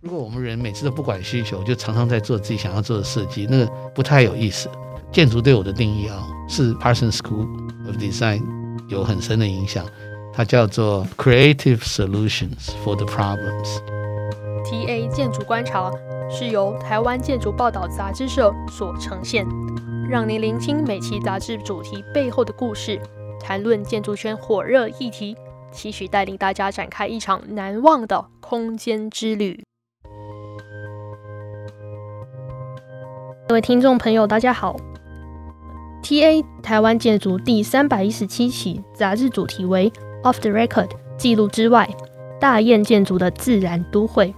如果我们人每次都不管需求，就常常在做自己想要做的设计，那个不太有意思。建筑对我的定义啊，是 Parsons School of Design 有很深的影响，它叫做 Creative Solutions for the Problems。TA 建筑观察是由台湾建筑报道杂志社所呈现，让您聆听每期杂志主题背后的故事，谈论建筑圈火热议题，期许带领大家展开一场难忘的空间之旅。各位听众朋友，大家好。TA 台湾建筑第三百一十七期杂志主题为 “Off the Record”，记录之外，大雁建筑的自然都会，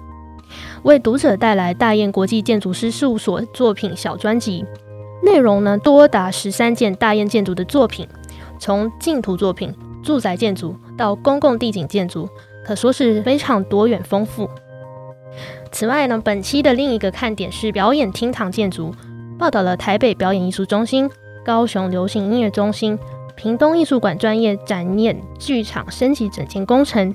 为读者带来大雁国际建筑师事务所作品小专辑，内容呢多达十三件大雁建筑的作品，从净土作品、住宅建筑到公共地景建筑，可说是非常多元丰富。此外呢，本期的另一个看点是表演厅堂建筑，报道了台北表演艺术中心、高雄流行音乐中心、屏东艺术馆专业展演剧场升级整建工程。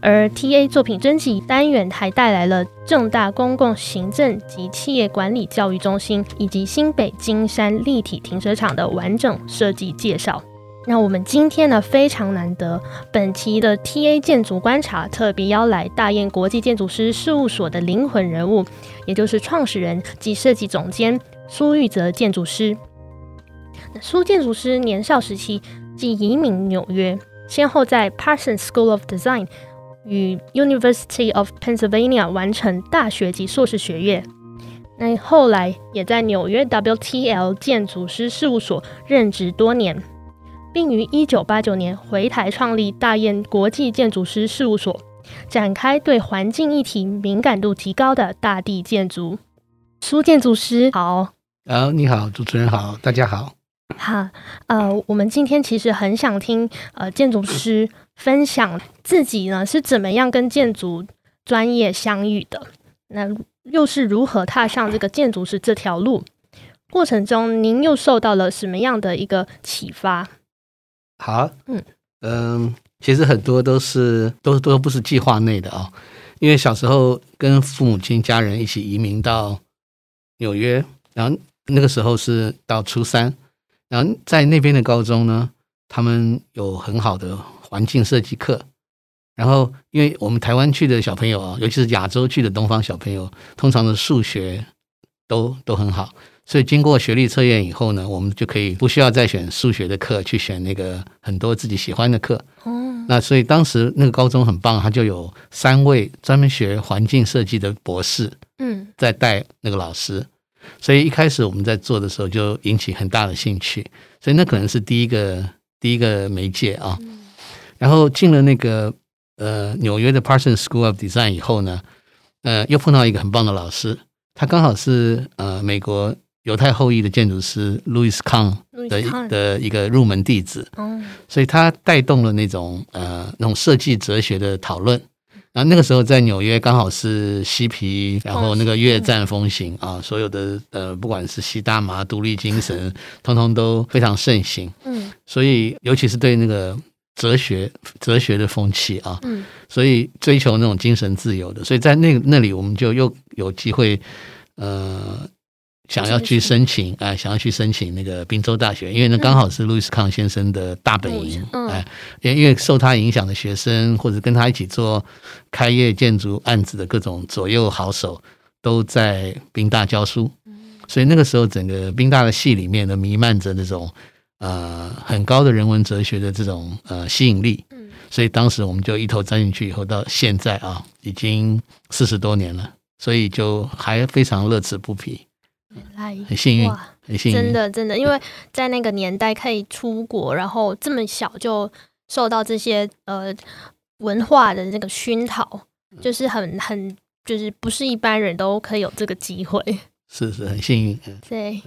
而 TA 作品征集单元还带来了正大公共行政及企业管理教育中心以及新北金山立体停车场的完整设计介绍。那我们今天呢，非常难得，本期的 TA 建筑观察特别邀来大雁国际建筑师事务所的灵魂人物，也就是创始人及设计总监苏玉泽建筑师。苏建筑师年少时期即移民纽约，先后在 Parsons School of Design 与 University of Pennsylvania 完成大学及硕士学业。那后来也在纽约 WTL 建筑师事务所任职多年。并于一九八九年回台创立大雁国际建筑师事务所，展开对环境议题敏感度极高的大地建筑。苏建筑师好，呃，你好，主持人好，大家好。好，呃，我们今天其实很想听呃建筑师分享自己呢是怎么样跟建筑专业相遇的，那又是如何踏上这个建筑师这条路？过程中您又受到了什么样的一个启发？好，嗯。嗯，其实很多都是都都不是计划内的啊、哦，因为小时候跟父母亲家人一起移民到纽约，然后那个时候是到初三，然后在那边的高中呢，他们有很好的环境设计课，然后因为我们台湾去的小朋友啊，尤其是亚洲去的东方小朋友，通常的数学都都很好。所以经过学历测验以后呢，我们就可以不需要再选数学的课，去选那个很多自己喜欢的课。哦，那所以当时那个高中很棒，他就有三位专门学环境设计的博士，嗯，在带那个老师。所以一开始我们在做的时候就引起很大的兴趣，所以那可能是第一个第一个媒介啊。然后进了那个呃纽约的 Parsons School of Design 以后呢，呃，又碰到一个很棒的老师，他刚好是呃美国。犹太后裔的建筑师 Louis Kahn 的的一个入门弟子，所以他带动了那种呃那种设计哲学的讨论。然后那个时候在纽约刚好是嬉皮，然后那个越战风行啊，所有的呃不管是西大麻、独立精神，通通都非常盛行。嗯，所以尤其是对那个哲学哲学的风气啊，嗯，所以追求那种精神自由的，所以在那那里我们就又有机会呃。想要去申请，哎，想要去申请那个宾州大学，因为那刚好是路易斯康先生的大本营，哎，因因为受他影响的学生或者跟他一起做开业建筑案子的各种左右好手都在宾大教书，所以那个时候整个宾大的系里面呢，弥漫着那种呃很高的人文哲学的这种呃吸引力，所以当时我们就一头栽进去，以后到现在啊，已经四十多年了，所以就还非常乐此不疲。很幸运，很幸运，真的真的，因为在那个年代可以出国，然后这么小就受到这些呃文化的那个熏陶，就是很很就是不是一般人都可以有这个机会，是是很幸运。对，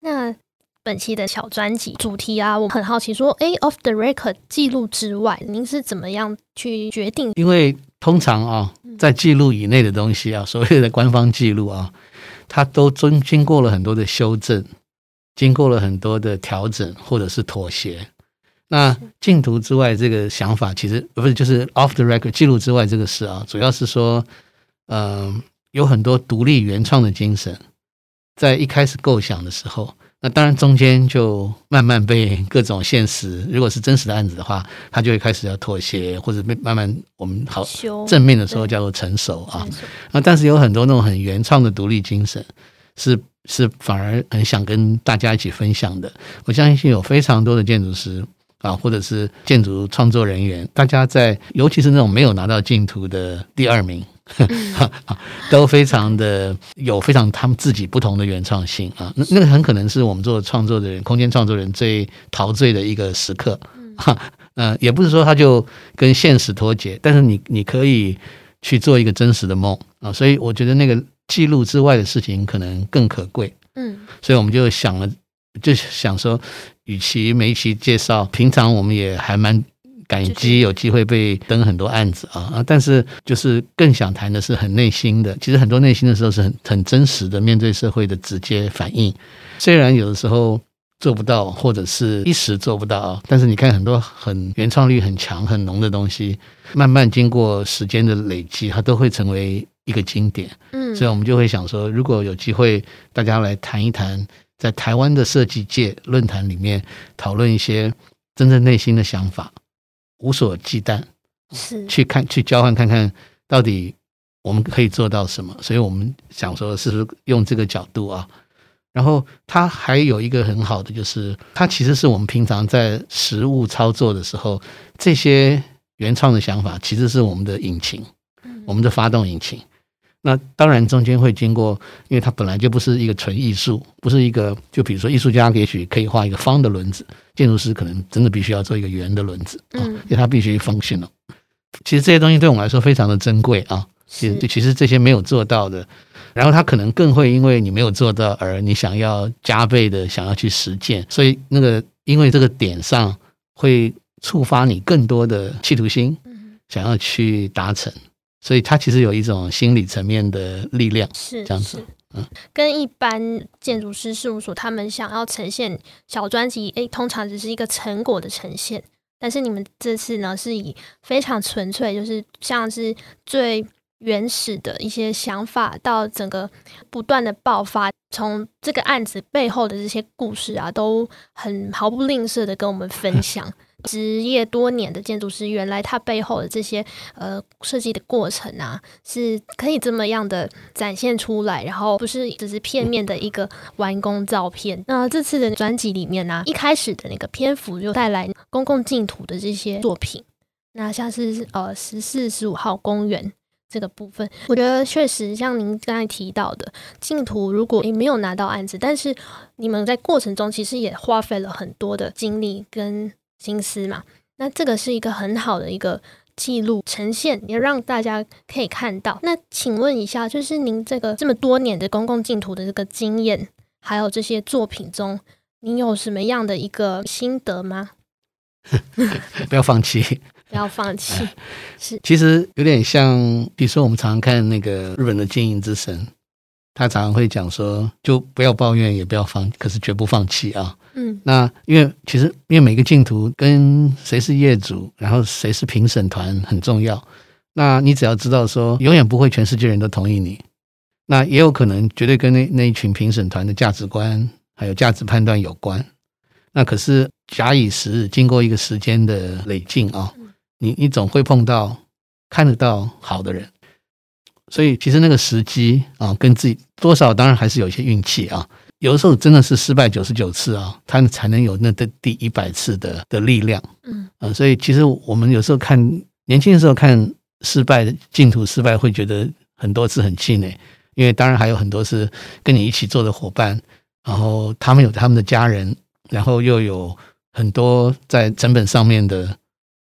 那本期的小专辑主题啊，我很好奇说，哎，off the record 记录之外，您是怎么样去决定？因为通常啊，在记录以内的东西啊，所谓的官方记录啊。它都经经过了很多的修正，经过了很多的调整或者是妥协。那净土之外这个想法，其实不是就是 off the record 记录之外这个事啊，主要是说，嗯、呃，有很多独立原创的精神，在一开始构想的时候。那当然，中间就慢慢被各种现实，如果是真实的案子的话，他就会开始要妥协，或者被慢慢我们好正面的时候叫做成熟啊。那但是有很多那种很原创的独立精神，是是反而很想跟大家一起分享的。我相信有非常多的建筑师啊，或者是建筑创作人员，大家在尤其是那种没有拿到竞图的第二名。都非常的有非常他们自己不同的原创性啊，那那个很可能是我们做创作的人，空间创作人最陶醉的一个时刻。哈，嗯，也不是说他就跟现实脱节，但是你你可以去做一个真实的梦啊，所以我觉得那个记录之外的事情可能更可贵。嗯，所以我们就想了，就想说，与其每一期介绍，平常我们也还蛮。感激有机会被登很多案子啊啊！但是就是更想谈的是很内心的，其实很多内心的时候是很很真实的，面对社会的直接反应。虽然有的时候做不到，或者是一时做不到，但是你看很多很原创力很强、很浓的东西，慢慢经过时间的累积，它都会成为一个经典。嗯，所以我们就会想说，如果有机会，大家来谈一谈，在台湾的设计界论坛里面讨论一些真正内心的想法。无所忌惮，是去看去交换看看到底我们可以做到什么，所以我们想说是不是用这个角度啊？然后它还有一个很好的，就是它其实是我们平常在实物操作的时候，这些原创的想法其实是我们的引擎，我们的发动引擎。那当然，中间会经过，因为它本来就不是一个纯艺术，不是一个，就比如说艺术家也许可以画一个方的轮子，建筑师可能真的必须要做一个圆的轮子啊，因为它必须 functional。其实这些东西对我们来说非常的珍贵啊，其实其实这些没有做到的，然后他可能更会因为你没有做到而你想要加倍的想要去实践，所以那个因为这个点上会触发你更多的企图心，想要去达成。所以它其实有一种心理层面的力量，是这样子。嗯，跟一般建筑师事务所他们想要呈现小专辑，诶，通常只是一个成果的呈现。但是你们这次呢，是以非常纯粹，就是像是最原始的一些想法，到整个不断的爆发，从这个案子背后的这些故事啊，都很毫不吝啬的跟我们分享。职业多年的建筑师，原来他背后的这些呃设计的过程啊，是可以这么样的展现出来，然后不是只是片面的一个完工照片。那这次的专辑里面呢、一开始的那个篇幅就带来公共净土的这些作品，那像是呃十四、十五号公园这个部分，我觉得确实像您刚才提到的净土，如果你没有拿到案子，但是你们在过程中其实也花费了很多的精力跟。心思嘛，那这个是一个很好的一个记录呈现，也让大家可以看到。那请问一下，就是您这个这么多年的公共净土的这个经验，还有这些作品中，您有什么样的一个心得吗？不要放弃，不要放弃。是，其实有点像，比如说我们常常看那个日本的经营之神，他常常会讲说，就不要抱怨，也不要放，可是绝不放弃啊。嗯，那因为其实因为每个竞图跟谁是业主，然后谁是评审团很重要。那你只要知道说，永远不会全世界人都同意你，那也有可能绝对跟那那一群评审团的价值观还有价值判断有关。那可是假以时日，经过一个时间的累进啊，你你总会碰到看得到好的人。所以其实那个时机啊，跟自己多少当然还是有一些运气啊。有的时候真的是失败九十九次啊，他才能有那的第一百次的的力量。嗯，啊，所以其实我们有时候看年轻的时候看失败的竞图失败，会觉得很多次很气馁，因为当然还有很多是跟你一起做的伙伴，然后他们有他们的家人，然后又有很多在成本上面的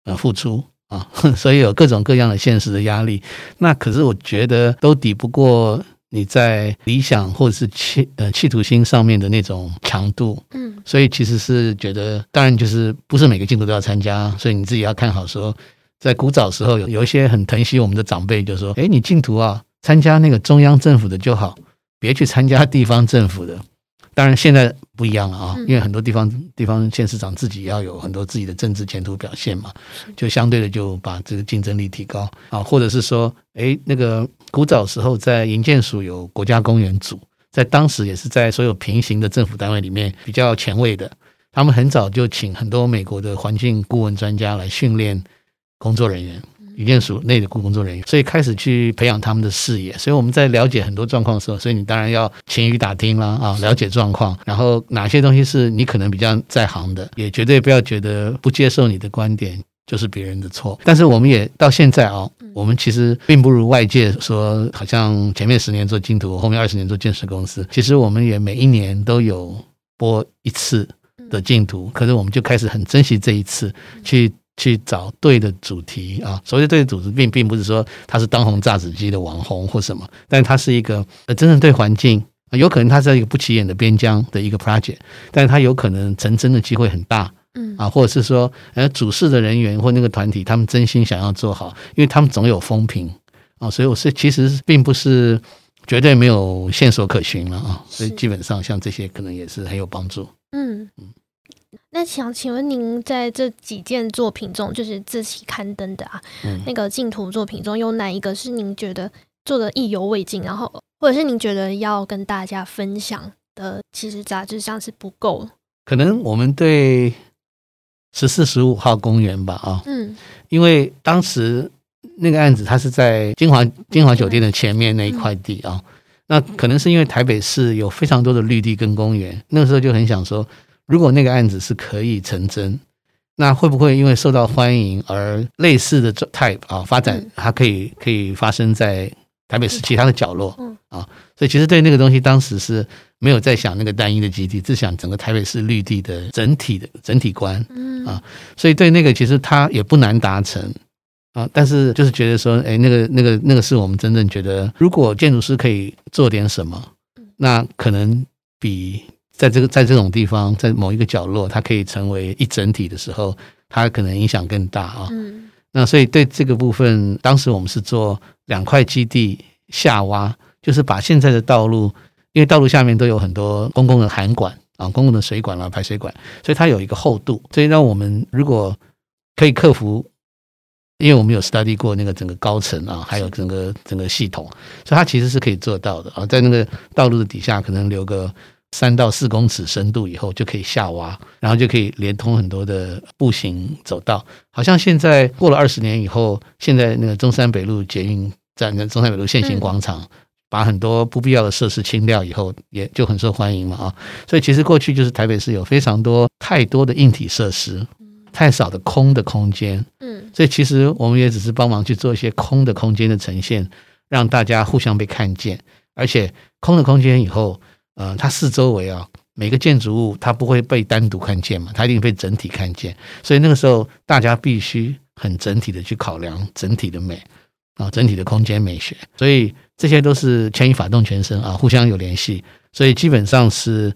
呃付出啊，所以有各种各样的现实的压力。那可是我觉得都抵不过。你在理想或者是企呃企图心上面的那种强度，嗯，所以其实是觉得，当然就是不是每个竞图都要参加，所以你自己要看好说，在古早时候有有一些很疼惜我们的长辈就说，哎，你进图啊，参加那个中央政府的就好，别去参加地方政府的，当然现在不一样了啊，因为很多地方地方县市长自己要有很多自己的政治前途表现嘛，就相对的就把这个竞争力提高啊，或者是说，哎，那个古早时候在营建署有国家公园组，在当时也是在所有平行的政府单位里面比较前卫的，他们很早就请很多美国的环境顾问专家来训练工作人员。营建署内的工作人员，所以开始去培养他们的视野。所以我们在了解很多状况的时候，所以你当然要勤于打听啦啊，了解状况，然后哪些东西是你可能比较在行的，也绝对不要觉得不接受你的观点就是别人的错。但是我们也到现在啊，我们其实并不如外界说，好像前面十年做竞图，后面二十年做建设公司。其实我们也每一年都有播一次的净图，可是我们就开始很珍惜这一次去。去找对的主题啊，所谓的对的主题并并不是说他是当红炸子鸡的网红或什么，但他是一个呃真正对环境，有可能他是一个不起眼的边疆的一个 project，但是他有可能成真的机会很大，嗯。啊，或者是说呃主事的人员或那个团体，他们真心想要做好，因为他们总有风评啊，所以我是其实并不是绝对没有线索可循了啊，所以基本上像这些可能也是很有帮助，嗯。嗯。那想请问您在这几件作品中，就是这期刊登的啊，嗯、那个净土作品中有哪一个是您觉得做的意犹未尽，然后或者是您觉得要跟大家分享的，其实杂志上是不够？可能我们对十四十五号公园吧，啊，嗯，因为当时那个案子它是在金华金华酒店的前面那一块地啊，嗯、那可能是因为台北市有非常多的绿地跟公园，那个时候就很想说。如果那个案子是可以成真，那会不会因为受到欢迎而类似的 type 啊发展，它可以可以发生在台北市其他的角落嗯啊？所以其实对那个东西当时是没有在想那个单一的基地，只想整个台北市绿地的整体的整体观啊。所以对那个其实它也不难达成啊，但是就是觉得说，哎，那个那个那个是我们真正觉得，如果建筑师可以做点什么，那可能比。在这个在这种地方，在某一个角落，它可以成为一整体的时候，它可能影响更大啊。嗯，那所以对这个部分，当时我们是做两块基地下挖，就是把现在的道路，因为道路下面都有很多公共的涵管啊，公共的水管啊、排水管，所以它有一个厚度，所以让我们如果可以克服，因为我们有 study 过那个整个高层啊，还有整个整个系统，所以它其实是可以做到的啊，在那个道路的底下可能留个。三到四公尺深度以后就可以下挖，然后就可以连通很多的步行走道。好像现在过了二十年以后，现在那个中山北路捷运站跟中山北路线行广场，把很多不必要的设施清掉以后，也就很受欢迎嘛啊。所以其实过去就是台北市有非常多太多的硬体设施，太少的空的空间。嗯，所以其实我们也只是帮忙去做一些空的空间的呈现，让大家互相被看见，而且空的空间以后。嗯，它四周围啊，每个建筑物它不会被单独看见嘛，它一定被整体看见。所以那个时候，大家必须很整体的去考量整体的美啊，整体的空间美学。所以这些都是牵一发动全身啊，互相有联系。所以基本上是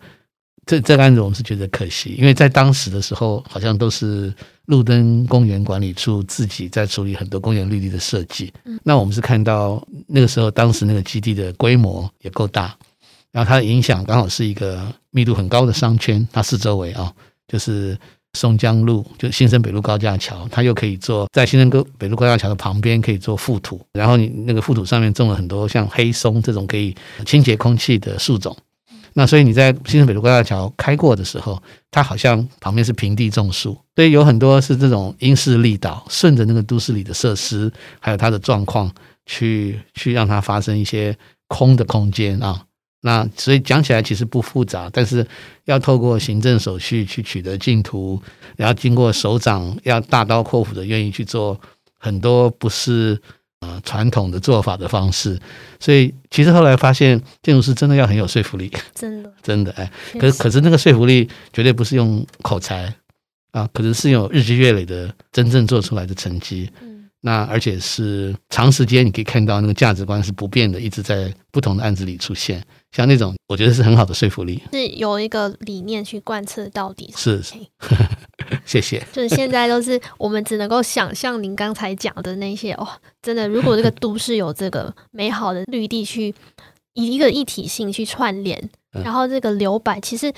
这这个案子，我们是觉得可惜，因为在当时的时候，好像都是路灯公园管理处自己在处理很多公园绿地的设计。那我们是看到那个时候，当时那个基地的规模也够大。然后它的影响刚好是一个密度很高的商圈，它四周围啊，就是松江路，就新生北路高架桥，它又可以做在新生北路高架桥的旁边可以做覆土，然后你那个覆土上面种了很多像黑松这种可以清洁空气的树种，那所以你在新生北路高架桥开过的时候，它好像旁边是平地种树，所以有很多是这种因势利导，顺着那个都市里的设施还有它的状况去去让它发生一些空的空间啊。那所以讲起来其实不复杂，但是要透过行政手续去取得净土，然后经过首长要大刀阔斧的愿意去做很多不是呃传统的做法的方式，所以其实后来发现建筑师真的要很有说服力，真的 真的哎，可是可是那个说服力绝对不是用口才啊，可是是有日积月累的真正做出来的成绩。那而且是长时间，你可以看到那个价值观是不变的，一直在不同的案子里出现。像那种，我觉得是很好的说服力，是有一个理念去贯彻到底。是，是，谢谢。就是现在都是我们只能够想象您刚才讲的那些哦，真的，如果这个都市有这个美好的绿地去以一个一体性去串联，然后这个留白其实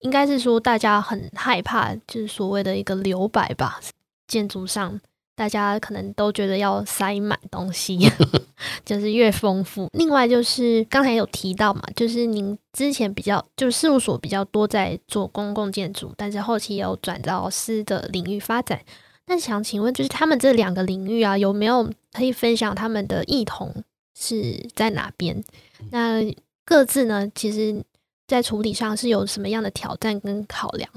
应该是说大家很害怕，就是所谓的一个留白吧，建筑上。大家可能都觉得要塞满东西，就是越丰富。另外就是刚才有提到嘛，就是您之前比较就是事务所比较多在做公共建筑，但是后期有转到私的领域发展。那想请问，就是他们这两个领域啊，有没有可以分享他们的异同是在哪边？那各自呢，其实在处理上是有什么样的挑战跟考量，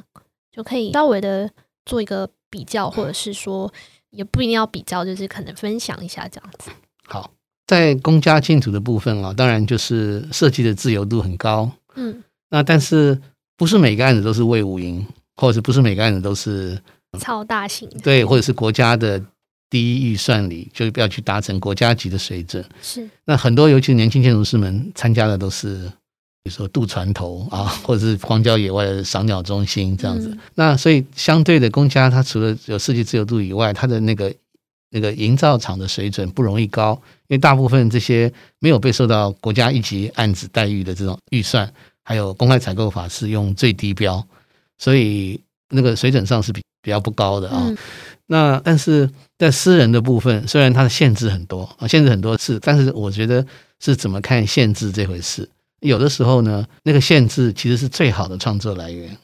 就可以稍微的做一个比较，或者是说。也不一定要比较，就是可能分享一下这样子。好，在公家建筑的部分啊，当然就是设计的自由度很高。嗯，那但是不是每个案子都是魏武营，或者是不是每个案子都是超大型？对，或者是国家的第一预算里就要去达成国家级的水准。是，那很多尤其年轻建筑师们参加的都是。比如说渡船头啊，或者是荒郊野外的赏鸟中心这样子。嗯、那所以相对的，公家它除了有设计自由度以外，它的那个那个营造厂的水准不容易高，因为大部分这些没有被受到国家一级案子待遇的这种预算，还有公开采购法是用最低标，所以那个水准上是比比较不高的啊。嗯、那但是在私人的部分，虽然它的限制很多啊，限制很多次，但是我觉得是怎么看限制这回事。有的时候呢，那个限制其实是最好的创作来源，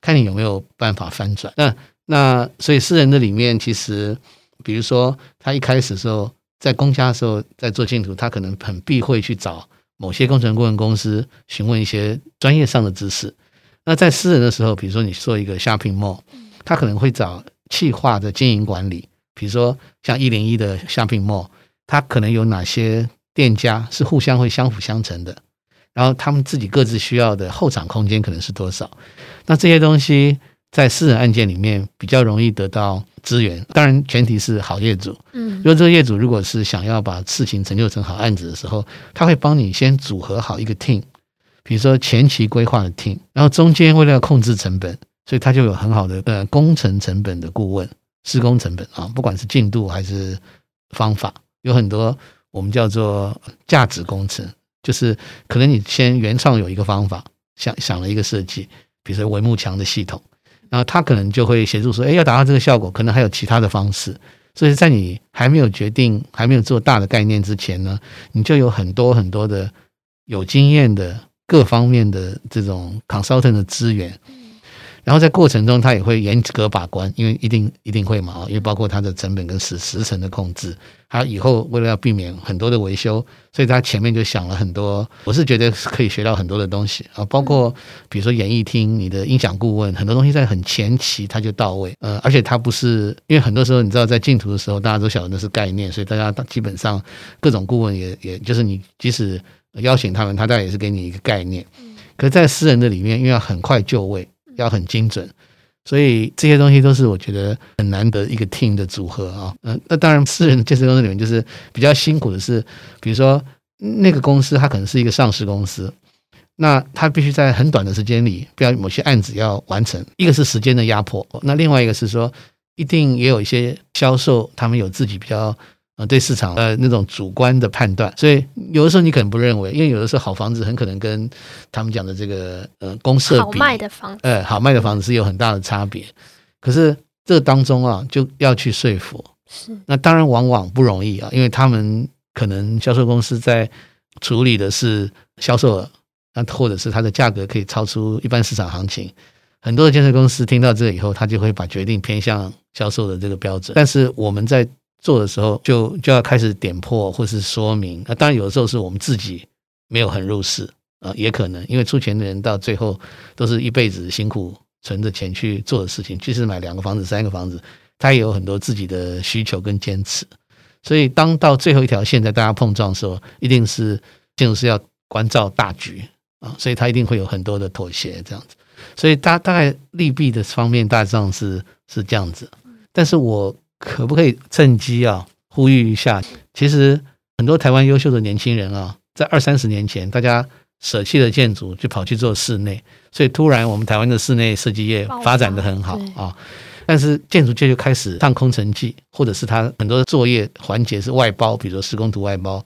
看你有没有办法翻转。那那所以私人的里面，其实比如说他一开始时候，在公家的时候在做竞图，他可能很避讳去找某些工程顾问公司询问一些专业上的知识。那在私人的时候，比如说你做一个 shopping mall，他可能会找企划的经营管理，比如说像一零一的 shopping mall，他可能有哪些店家是互相会相辅相成的。然后他们自己各自需要的后场空间可能是多少？那这些东西在私人案件里面比较容易得到资源。当然，前提是好业主。嗯，如果这个业主如果是想要把事情成就成好案子的时候，他会帮你先组合好一个 team，比如说前期规划的 team，然后中间为了要控制成本，所以他就有很好的呃工程成本的顾问、施工成本啊，不管是进度还是方法，有很多我们叫做价值工程。就是可能你先原创有一个方法，想想了一个设计，比如说帷幕墙的系统，然后他可能就会协助说，哎，要达到这个效果，可能还有其他的方式。所以在你还没有决定、还没有做大的概念之前呢，你就有很多很多的有经验的各方面的这种 consultant 的资源。然后在过程中，他也会严格把关，因为一定一定会嘛，因为包括它的成本跟时时程的控制，还有以后为了要避免很多的维修，所以他前面就想了很多。我是觉得可以学到很多的东西啊，包括比如说演艺厅，你的音响顾问，很多东西在很前期他就到位。呃，而且他不是因为很多时候你知道在竞图的时候，大家都晓得那是概念，所以大家基本上各种顾问也也就是你即使邀请他们，他大概也是给你一个概念。可是在私人的里面，因为要很快就位。要很精准，所以这些东西都是我觉得很难得一个 team 的组合啊。嗯，那当然，私人的建设公司里面就是比较辛苦的是，比如说那个公司它可能是一个上市公司，那它必须在很短的时间里，不要某些案子要完成。一个是时间的压迫，那另外一个是说，一定也有一些销售，他们有自己比较。呃，对市场呃那种主观的判断，所以有的时候你可能不认为，因为有的时候好房子很可能跟他们讲的这个呃公社比，好卖的房子，呃好卖的房子是有很大的差别。可是这个当中啊，就要去说服，是那当然往往不容易啊，因为他们可能销售公司在处理的是销售额，那或者是它的价格可以超出一般市场行情。很多的建设公司听到这个以后，他就会把决定偏向销售的这个标准。但是我们在做的时候就就要开始点破或是说明，那当然有的时候是我们自己没有很入世啊，也可能。因为出钱的人到最后都是一辈子辛苦存着钱去做的事情，即使买两个房子、三个房子，他也有很多自己的需求跟坚持，所以当到最后一条线在大家碰撞的时候，一定是建筑师要关照大局啊，所以他一定会有很多的妥协这样子，所以大大概利弊的方面大致上是是这样子，但是我。可不可以趁机啊，呼吁一下？其实很多台湾优秀的年轻人啊，在二三十年前，大家舍弃了建筑，就跑去做室内，所以突然我们台湾的室内设计业发展得很好啊。但是建筑界就开始上空城计，或者是他很多作业环节是外包，比如说施工图外包，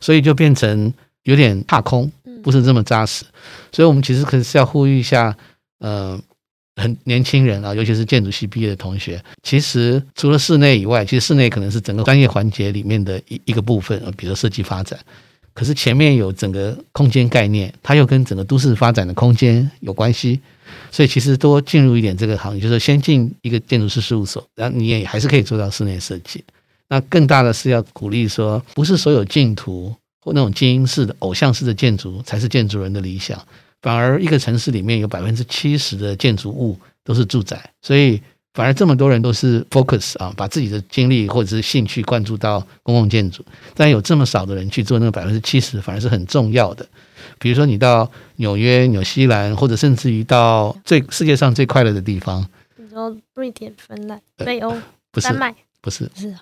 所以就变成有点踏空，不是这么扎实，所以我们其实可是要呼吁一下，呃，很年轻人啊，尤其是建筑系毕业的同学，其实除了室内以外，其实室内可能是整个专业环节里面的一一个部分啊，比如设计发展。可是前面有整个空间概念，它又跟整个都市发展的空间有关系，所以其实多进入一点这个行业，就是先进一个建筑师事务所，然后你也还是可以做到室内设计。那更大的是要鼓励说，不是所有净土或那种精英式的偶像式的建筑才是建筑人的理想，反而一个城市里面有百分之七十的建筑物都是住宅，所以。反而这么多人都是 focus 啊，把自己的精力或者是兴趣灌注到公共建筑，但有这么少的人去做那个百分之七十，反而是很重要的。比如说你到纽约、纽西兰，或者甚至于到最世界上最快乐的地方，你说瑞典、芬兰、北欧、不是丹麦，不是，不是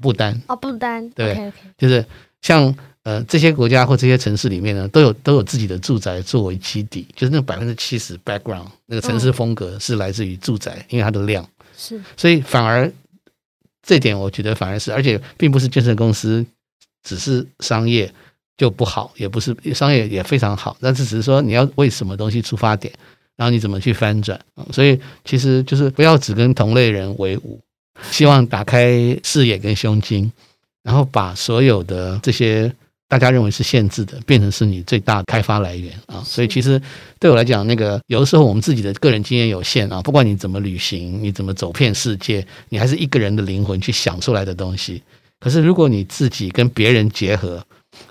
不丹哦，不丹，对，okay, okay. 就是像。呃，这些国家或这些城市里面呢，都有都有自己的住宅作为基底，就是那百分之七十 background 那个城市风格是来自于住宅，嗯、因为它的量是，所以反而这点我觉得反而是，而且并不是建设公司只是商业就不好，也不是商业也非常好，但是只是说你要为什么东西出发点，然后你怎么去翻转，所以其实就是不要只跟同类人为伍，希望打开视野跟胸襟，然后把所有的这些。大家认为是限制的，变成是你最大的开发来源啊！所以其实对我来讲，那个有的时候我们自己的个人经验有限啊，不管你怎么旅行，你怎么走遍世界，你还是一个人的灵魂去想出来的东西。可是如果你自己跟别人结合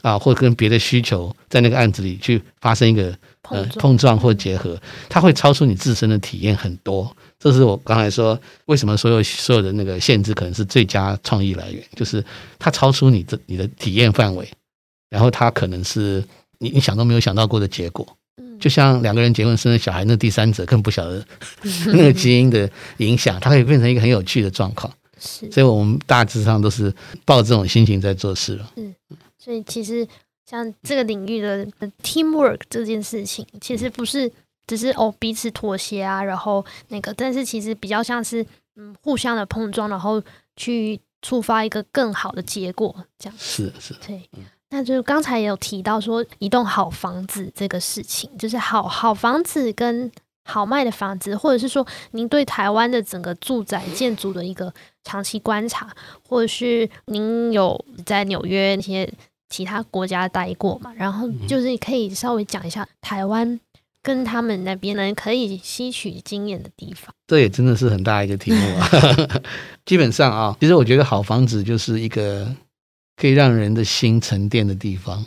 啊，或者跟别的需求在那个案子里去发生一个呃碰撞或结合，它会超出你自身的体验很多。这是我刚才说为什么所有所有的那个限制可能是最佳创意来源，就是它超出你的你的体验范围。然后他可能是你你想都没有想到过的结果，就像两个人结婚生了小孩，那第三者更不晓得 那个基因的影响，它可以变成一个很有趣的状况。是，所以我们大致上都是抱这种心情在做事了。嗯，所以其实像这个领域的 teamwork 这件事情，其实不是只是哦彼此妥协啊，然后那个，但是其实比较像是嗯互相的碰撞，然后去触发一个更好的结果，这样是是，对。那就是刚才也有提到说，一栋好房子这个事情，就是好好房子跟好卖的房子，或者是说您对台湾的整个住宅建筑的一个长期观察，或者是您有在纽约那些其他国家待过嘛？然后就是可以稍微讲一下台湾跟他们那边人可以吸取经验的地方。这也真的是很大一个题目啊！基本上啊，其实我觉得好房子就是一个。可以让人的心沉淀的地方，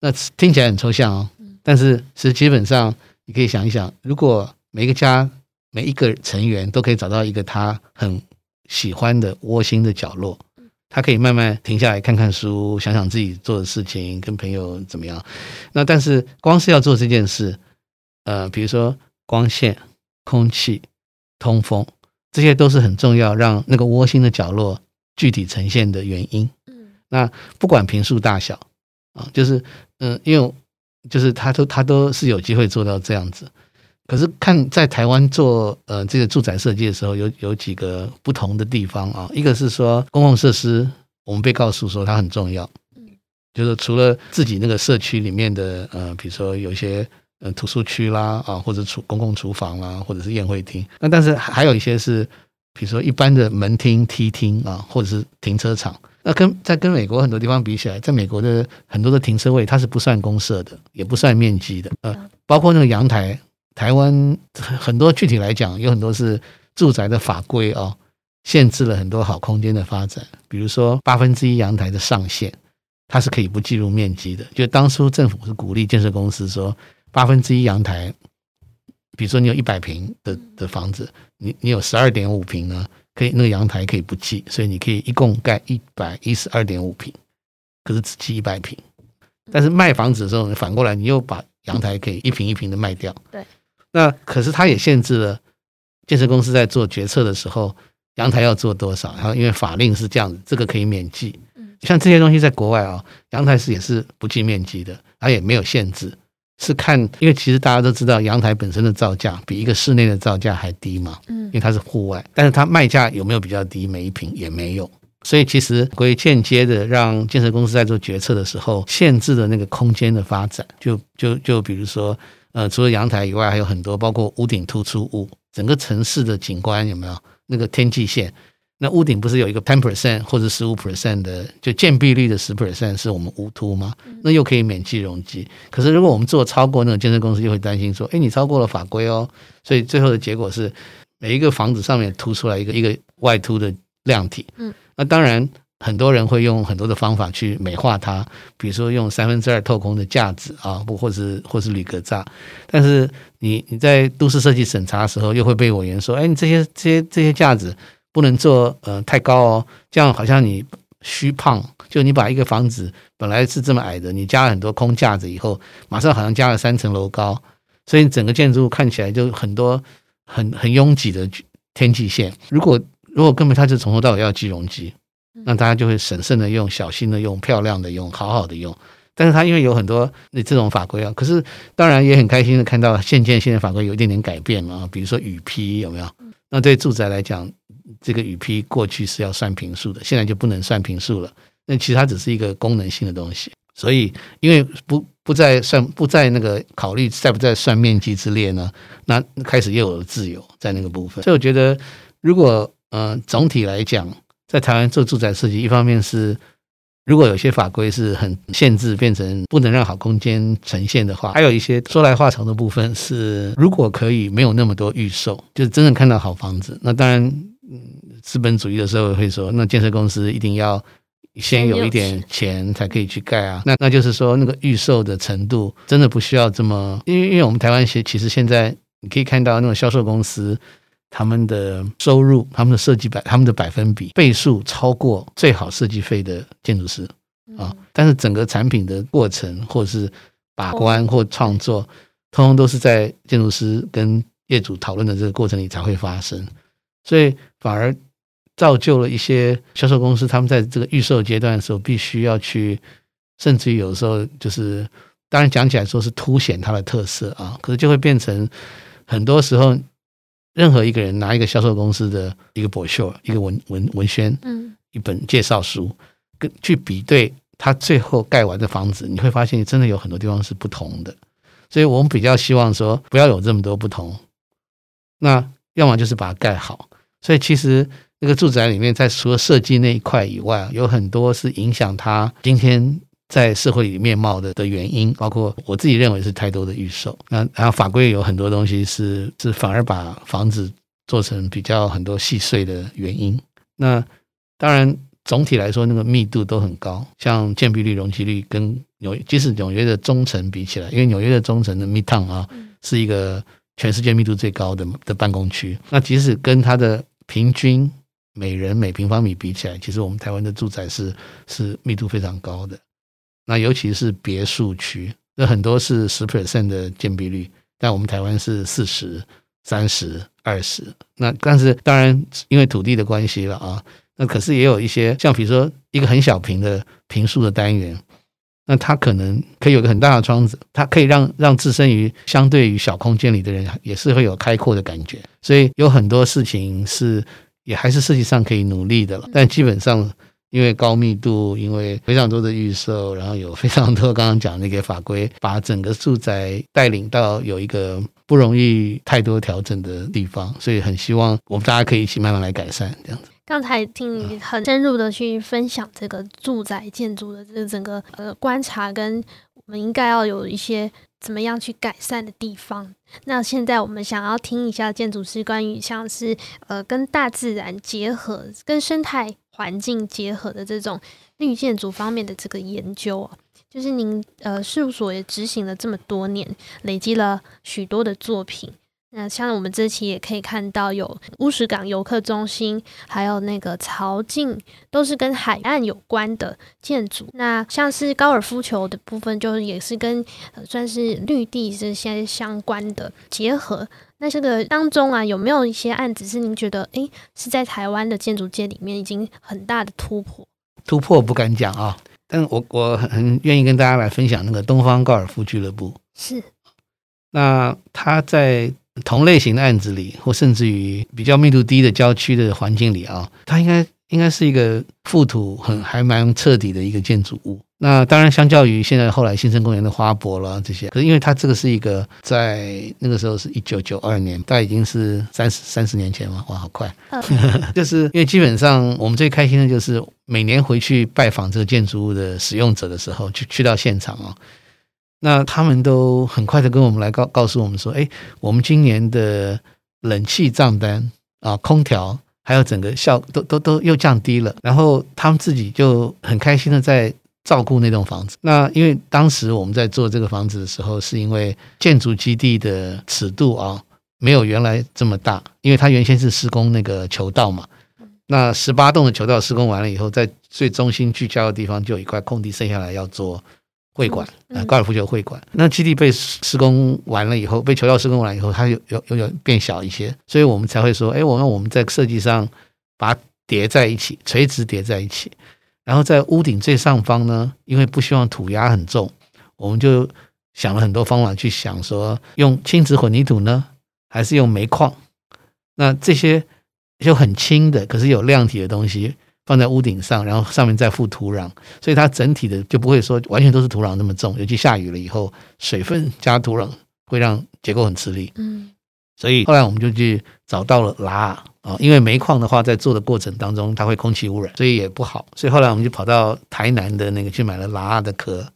那听起来很抽象哦。但是是基本上，你可以想一想，如果每个家每一个成员都可以找到一个他很喜欢的窝心的角落，他可以慢慢停下来看看书，想想自己做的事情，跟朋友怎么样。那但是光是要做这件事，呃，比如说光线、空气、通风，这些都是很重要，让那个窝心的角落具体呈现的原因。那不管平数大小啊，就是嗯，因为就是他都他都是有机会做到这样子。可是看在台湾做呃这个住宅设计的时候，有有几个不同的地方啊。一个是说公共设施，我们被告诉说它很重要，就是除了自己那个社区里面的呃，比如说有一些呃图书区啦啊，或者厨公共厨房啦，或者是宴会厅。那但是还有一些是，比如说一般的门厅、梯厅啊，或者是停车场。那跟在跟美国很多地方比起来，在美国的很多的停车位，它是不算公设的，也不算面积的。呃，包括那个阳台，台湾很多具体来讲，有很多是住宅的法规哦，限制了很多好空间的发展。比如说八分之一阳台的上限，它是可以不计入面积的。就当初政府是鼓励建设公司说，八分之一阳台，比如说你有一百平的的房子，你你有十二点五平呢。可以，那个阳台可以不计，所以你可以一共盖一百一十二点五平，可是只计一百平。但是卖房子的时候，反过来你又把阳台可以一平一平的卖掉。对。那可是它也限制了建设公司在做决策的时候，阳台要做多少。然后因为法令是这样子，这个可以免计。像这些东西在国外啊，阳台是也是不计面积的，它也没有限制。是看，因为其实大家都知道，阳台本身的造价比一个室内的造价还低嘛，嗯，因为它是户外，但是它卖价有没有比较低？每一平也没有，所以其实会间接的让建设公司在做决策的时候，限制了那个空间的发展。就就就比如说，呃，除了阳台以外，还有很多包括屋顶突出物，整个城市的景观有没有那个天际线？那屋顶不是有一个 ten percent 或者十五 percent 的，就建蔽率的十 percent 是我们无凸吗？那又可以免计容积。可是如果我们做超过那个建设公司，就会担心说，哎，你超过了法规哦。所以最后的结果是，每一个房子上面凸出来一个一个外凸的量体。嗯，那当然很多人会用很多的方法去美化它，比如说用三分之二透空的架子啊，不或是或是铝格栅。但是你你在都市设计审查的时候，又会被委员说，哎，你这些这些这些架子。不能做呃太高哦，这样好像你虚胖。就你把一个房子本来是这么矮的，你加了很多空架子以后，马上好像加了三层楼高，所以整个建筑物看起来就很多很很拥挤的天际线。如果如果根本它就从头到尾要计容积，那大家就会审慎的用、小心的用、漂亮的用、好好的用。但是它因为有很多那这种法规啊，可是当然也很开心的看到现建现在法规有一点点改变了，比如说雨披有没有？那对住宅来讲。这个雨披过去是要算平数的，现在就不能算平数了。那其实它只是一个功能性的东西，所以因为不不再算不在那个考虑在不在算面积之列呢，那开始又有了自由在那个部分。所以我觉得，如果呃总体来讲，在台湾做住宅设计，一方面是如果有些法规是很限制，变成不能让好空间呈现的话，还有一些说来话长的部分是，如果可以没有那么多预售，就是真正看到好房子，那当然。嗯，资本主义的时候会说，那建设公司一定要先有一点钱才可以去盖啊。那那就是说，那个预售的程度真的不需要这么，因为因为我们台湾其其实现在你可以看到那种销售公司，他们的收入、他们的设计百、他们的百分比倍数超过最好设计费的建筑师啊。但是整个产品的过程或者是把关或创作，通通都是在建筑师跟业主讨论的这个过程里才会发生。所以反而造就了一些销售公司，他们在这个预售阶段的时候，必须要去，甚至于有时候就是，当然讲起来说是凸显它的特色啊，可是就会变成很多时候，任何一个人拿一个销售公司的一个 brochure，一个文文文宣，嗯，一本介绍书，跟去比对他最后盖完的房子，你会发现真的有很多地方是不同的。所以我们比较希望说，不要有这么多不同。那要么就是把它盖好。所以其实那个住宅里面，在除了设计那一块以外，有很多是影响它今天在社会里面貌的的原因，包括我自己认为是太多的预售。那然后法规有很多东西是是反而把房子做成比较很多细碎的原因。那当然总体来说，那个密度都很高，像建蔽率、容积率跟纽，即使纽约的中层比起来，因为纽约的中层的 Midtown 啊，是一个全世界密度最高的的办公区。那即使跟它的平均每人每平方米比起来，其实我们台湾的住宅是是密度非常高的。那尤其是别墅区，那很多是十 percent 的建蔽率，但我们台湾是四十、三十、二十。那但是当然因为土地的关系了啊，那可是也有一些像比如说一个很小坪的坪数的单元，那它可能可以有个很大的窗子，它可以让让置身于相对于小空间里的人也是会有开阔的感觉。所以有很多事情是也还是设计上可以努力的了，但基本上因为高密度，因为非常多的预售，然后有非常多刚刚讲那个法规，把整个住宅带领到有一个不容易太多调整的地方，所以很希望我们大家可以一起慢慢来改善这样子。刚才听你很深入的去分享这个住宅建筑的这整个呃观察，跟我们应该要有一些。怎么样去改善的地方？那现在我们想要听一下建筑师关于像是呃跟大自然结合、跟生态环境结合的这种绿建筑方面的这个研究啊，就是您呃事务所也执行了这么多年，累积了许多的作品。那像我们这期也可以看到，有乌石港游客中心，还有那个潮境，都是跟海岸有关的建筑。那像是高尔夫球的部分，就是也是跟呃算是绿地这些相关的结合。那这个当中啊，有没有一些案子是您觉得，诶，是在台湾的建筑界里面已经很大的突破？突破不敢讲啊，但我我很愿意跟大家来分享那个东方高尔夫俱乐部。是。那他在同类型的案子里，或甚至于比较密度低的郊区的环境里啊，它应该应该是一个覆土很还蛮彻底的一个建筑物。那当然，相较于现在后来新生公园的花博了这些，可是因为它这个是一个在那个时候是一九九二年，大概已经是三十三十年前了，哇，好快！就是因为基本上我们最开心的就是每年回去拜访这个建筑物的使用者的时候，去去到现场啊，那他们都很快的跟我们来告告诉我们说，哎，我们今年的冷气账单啊，空调还有整个效都都都又降低了，然后他们自己就很开心的在。照顾那栋房子，那因为当时我们在做这个房子的时候，是因为建筑基地的尺度啊没有原来这么大，因为它原先是施工那个球道嘛。那十八栋的球道施工完了以后，在最中心聚焦的地方就有一块空地剩下来要做会馆啊，高尔夫球会馆。那基地被施工完了以后，被球道施工完了以后，它有有有点变小一些，所以我们才会说，哎，我们我们在设计上把它叠在一起，垂直叠在一起。然后在屋顶最上方呢，因为不希望土压很重，我们就想了很多方法去想说，用轻质混凝土呢，还是用煤矿？那这些就很轻的，可是有量体的东西放在屋顶上，然后上面再覆土壤，所以它整体的就不会说完全都是土壤那么重。尤其下雨了以后，水分加土壤会让结构很吃力。嗯，所以后来我们就去找到了拉。啊，因为煤矿的话，在做的过程当中，它会空气污染，所以也不好。所以后来我们就跑到台南的那个去买了拉的壳，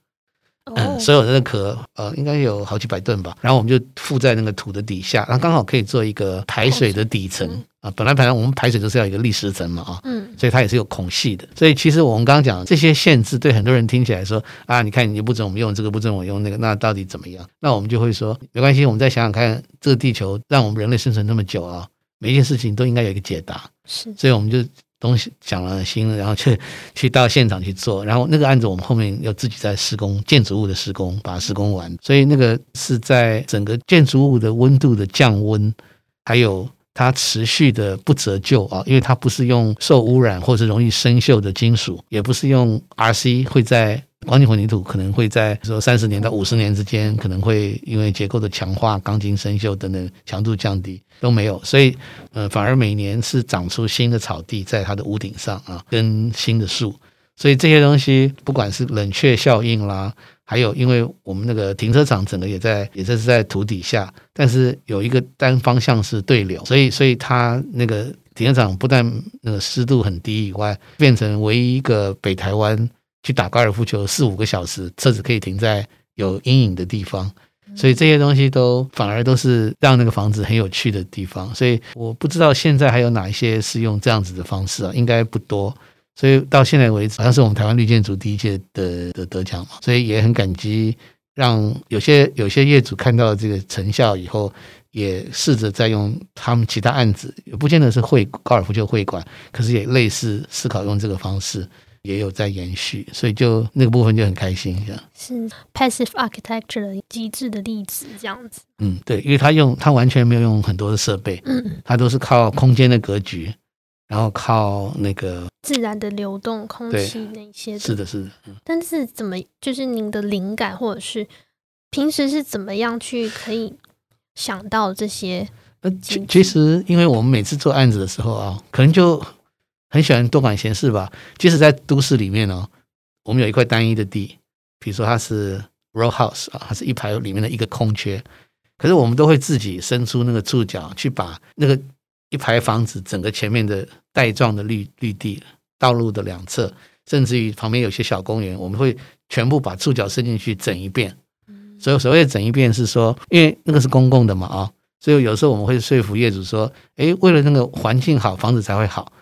嗯，所有的壳，呃，应该有好几百吨吧。然后我们就附在那个土的底下，然后刚好可以做一个排水的底层啊。本来本来我们排水都是要一个砾石层嘛，啊，嗯，所以它也是有孔隙的。所以其实我们刚刚讲这些限制，对很多人听起来说啊，你看你不准我们用这个，不准我用那个，那到底怎么样？那我们就会说没关系，我们再想想看，这个地球让我们人类生存那么久啊。每一件事情都应该有一个解答，是，所以我们就东西讲了心，然后去 去到现场去做，然后那个案子我们后面又自己在施工建筑物的施工，把它施工完，所以那个是在整个建筑物的温度的降温，还有它持续的不折旧啊，因为它不是用受污染或者容易生锈的金属，也不是用 RC 会在。钢筋混凝土可能会在说三十年到五十年之间，可能会因为结构的强化、钢筋生锈等等强度降低都没有，所以呃反而每年是长出新的草地在它的屋顶上啊，跟新的树，所以这些东西不管是冷却效应啦，还有因为我们那个停车场整个也在也在是在土底下，但是有一个单方向是对流，所以所以它那个停车场不但那个湿度很低以外，变成唯一一个北台湾。去打高尔夫球四五个小时，车子可以停在有阴影的地方，所以这些东西都反而都是让那个房子很有趣的地方。所以我不知道现在还有哪一些是用这样子的方式啊，应该不多。所以到现在为止，好像是我们台湾绿建筑第一届的的得奖嘛，所以也很感激，让有些有些业主看到这个成效以后，也试着在用他们其他案子，也不见得是会高尔夫球会馆，可是也类似思考用这个方式。也有在延续，所以就那个部分就很开心，这样是 passive architecture 的极致的例子，这样子。嗯，对，因为他用他完全没有用很多的设备，嗯，他都是靠空间的格局，然后靠那个自然的流动空气那些。是的，是的。嗯，但是怎么就是您的灵感，或者是平时是怎么样去可以想到这些？呃，其其实因为我们每次做案子的时候啊，可能就。很喜欢多管闲事吧，即使在都市里面哦，我们有一块单一的地，比如说它是 row house 啊，它是一排里面的一个空缺，可是我们都会自己伸出那个触角去把那个一排房子整个前面的带状的绿绿地、道路的两侧，甚至于旁边有些小公园，我们会全部把触角伸进去整一遍。所以所谓整一遍是说，因为那个是公共的嘛啊，所以有时候我们会说服业主说，诶，为了那个环境好，房子才会好。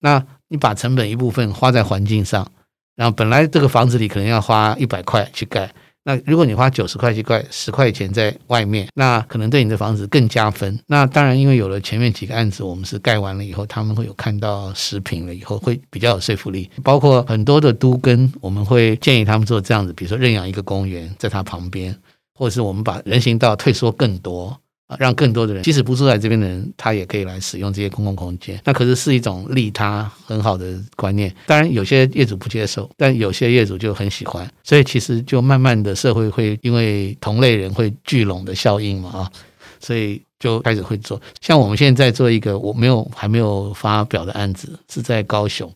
那你把成本一部分花在环境上，然后本来这个房子里可能要花一百块去盖，那如果你花九十块去盖，十块钱在外面，那可能对你的房子更加分。那当然，因为有了前面几个案子，我们是盖完了以后，他们会有看到实品了以后，会比较有说服力。包括很多的都跟，我们会建议他们做这样子，比如说认养一个公园在它旁边，或者是我们把人行道退缩更多。啊，让更多的人，即使不住在这边的人，他也可以来使用这些公共空间。那可是是一种利他很好的观念。当然，有些业主不接受，但有些业主就很喜欢。所以，其实就慢慢的社会会因为同类人会聚拢的效应嘛啊，所以就开始会做。像我们现在在做一个我没有还没有发表的案子，是在高雄，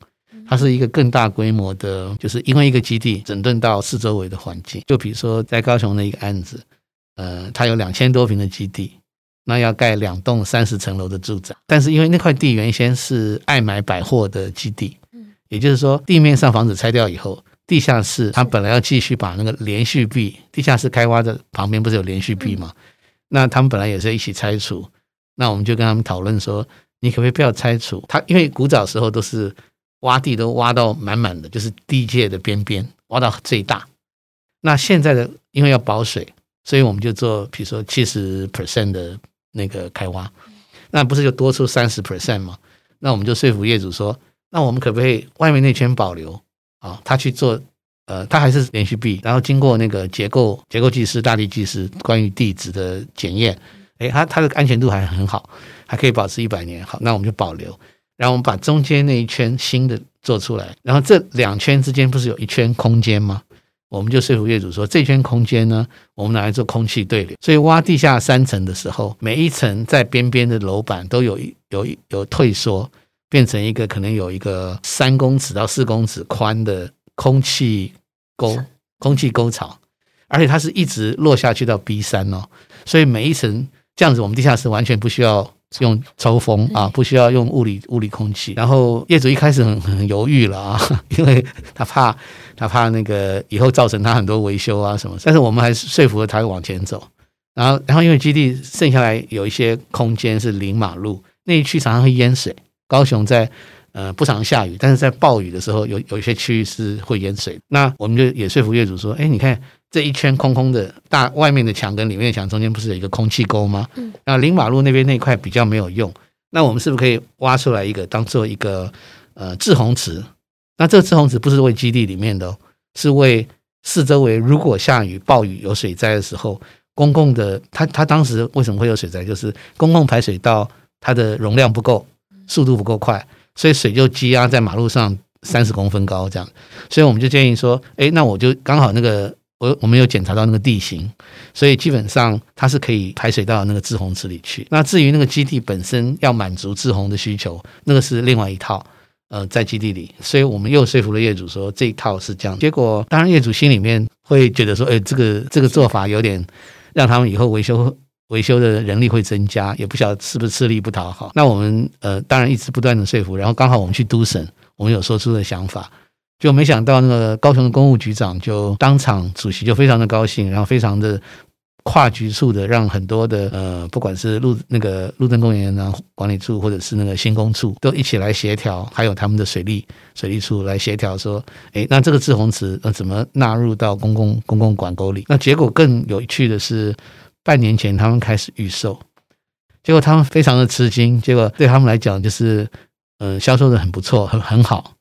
它是一个更大规模的，就是因为一个基地整顿到四周围的环境。就比如说在高雄的一个案子，呃，它有两千多平的基地，那要盖两栋三十层楼的住宅，但是因为那块地原先是爱买百货的基地，也就是说地面上房子拆掉以后。地下室，它本来要继续把那个连续壁，地下室开挖的旁边不是有连续壁吗？那他们本来也是一起拆除，那我们就跟他们讨论说，你可不可以不要拆除？他因为古早时候都是挖地都挖到满满的，就是地界的边边挖到最大。那现在的因为要保水，所以我们就做，比如说七十 percent 的那个开挖，那不是就多出三十 percent 吗？那我们就说服业主说，那我们可不可以外面那圈保留？啊，他去做，呃，他还是连续壁，然后经过那个结构结构技师、大地技师关于地质的检验，诶，他他的安全度还很好，还可以保持一百年。好，那我们就保留，然后我们把中间那一圈新的做出来，然后这两圈之间不是有一圈空间吗？我们就说服业主说，这圈空间呢，我们拿来做空气对流，所以挖地下三层的时候，每一层在边边的楼板都有有有退缩。变成一个可能有一个三公尺到四公尺宽的空气沟，空气沟槽，而且它是一直落下去到 B 三哦，所以每一层这样子，我们地下室完全不需要用抽风啊，不需要用物理物理空气。然后业主一开始很很犹豫了啊，因为他怕他怕那个以后造成他很多维修啊什么，但是我们还是说服了他往前走。然后然后因为基地剩下来有一些空间是临马路，那一区常常会淹水。高雄在呃不常下雨，但是在暴雨的时候，有有一些区域是会淹水。那我们就也说服业主说，哎，你看这一圈空空的大外面的墙跟里面的墙中间不是有一个空气沟吗？嗯。那临马路那边那块比较没有用，那我们是不是可以挖出来一个当做一个呃滞洪池？那这个滞洪池不是为基地里面的，是为四周围如果下雨暴雨有水灾的时候，公共的它它当时为什么会有水灾？就是公共排水道它的容量不够。速度不够快，所以水就积压在马路上三十公分高这样，所以我们就建议说，哎，那我就刚好那个我我们有检查到那个地形，所以基本上它是可以排水到那个滞洪池里去。那至于那个基地本身要满足滞洪的需求，那个是另外一套，呃，在基地里，所以我们又说服了业主说这一套是这样。结果当然业主心里面会觉得说，哎，这个这个做法有点让他们以后维修。维修的人力会增加，也不晓得是不是吃力不讨好。那我们呃，当然一直不断的说服，然后刚好我们去督审，我们有说出的想法，就没想到那个高雄的公务局长就当场主席就非常的高兴，然后非常的跨局处的让很多的呃，不管是路那个路政公园啊管理处，或者是那个新工处，都一起来协调，还有他们的水利水利处来协调说，诶，那这个滞洪池呃怎么纳入到公共公共管沟里？那结果更有趣的是。半年前他们开始预售，结果他们非常的吃惊，结果对他们来讲就是，嗯，销售的很不错，很很好。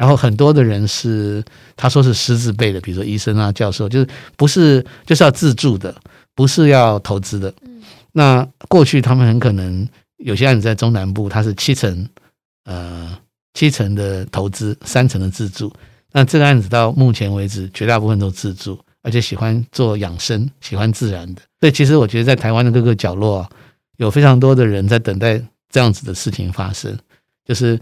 然后很多的人是他说是师字辈的，比如说医生啊、教授，就是不是就是要自助的，不是要投资的。那过去他们很可能有些案子在中南部，他是七成，呃，七成的投资，三成的自助。那这个案子到目前为止，绝大部分都自助。而且喜欢做养生，喜欢自然的。所以其实我觉得在台湾的各个角落，有非常多的人在等待这样子的事情发生。就是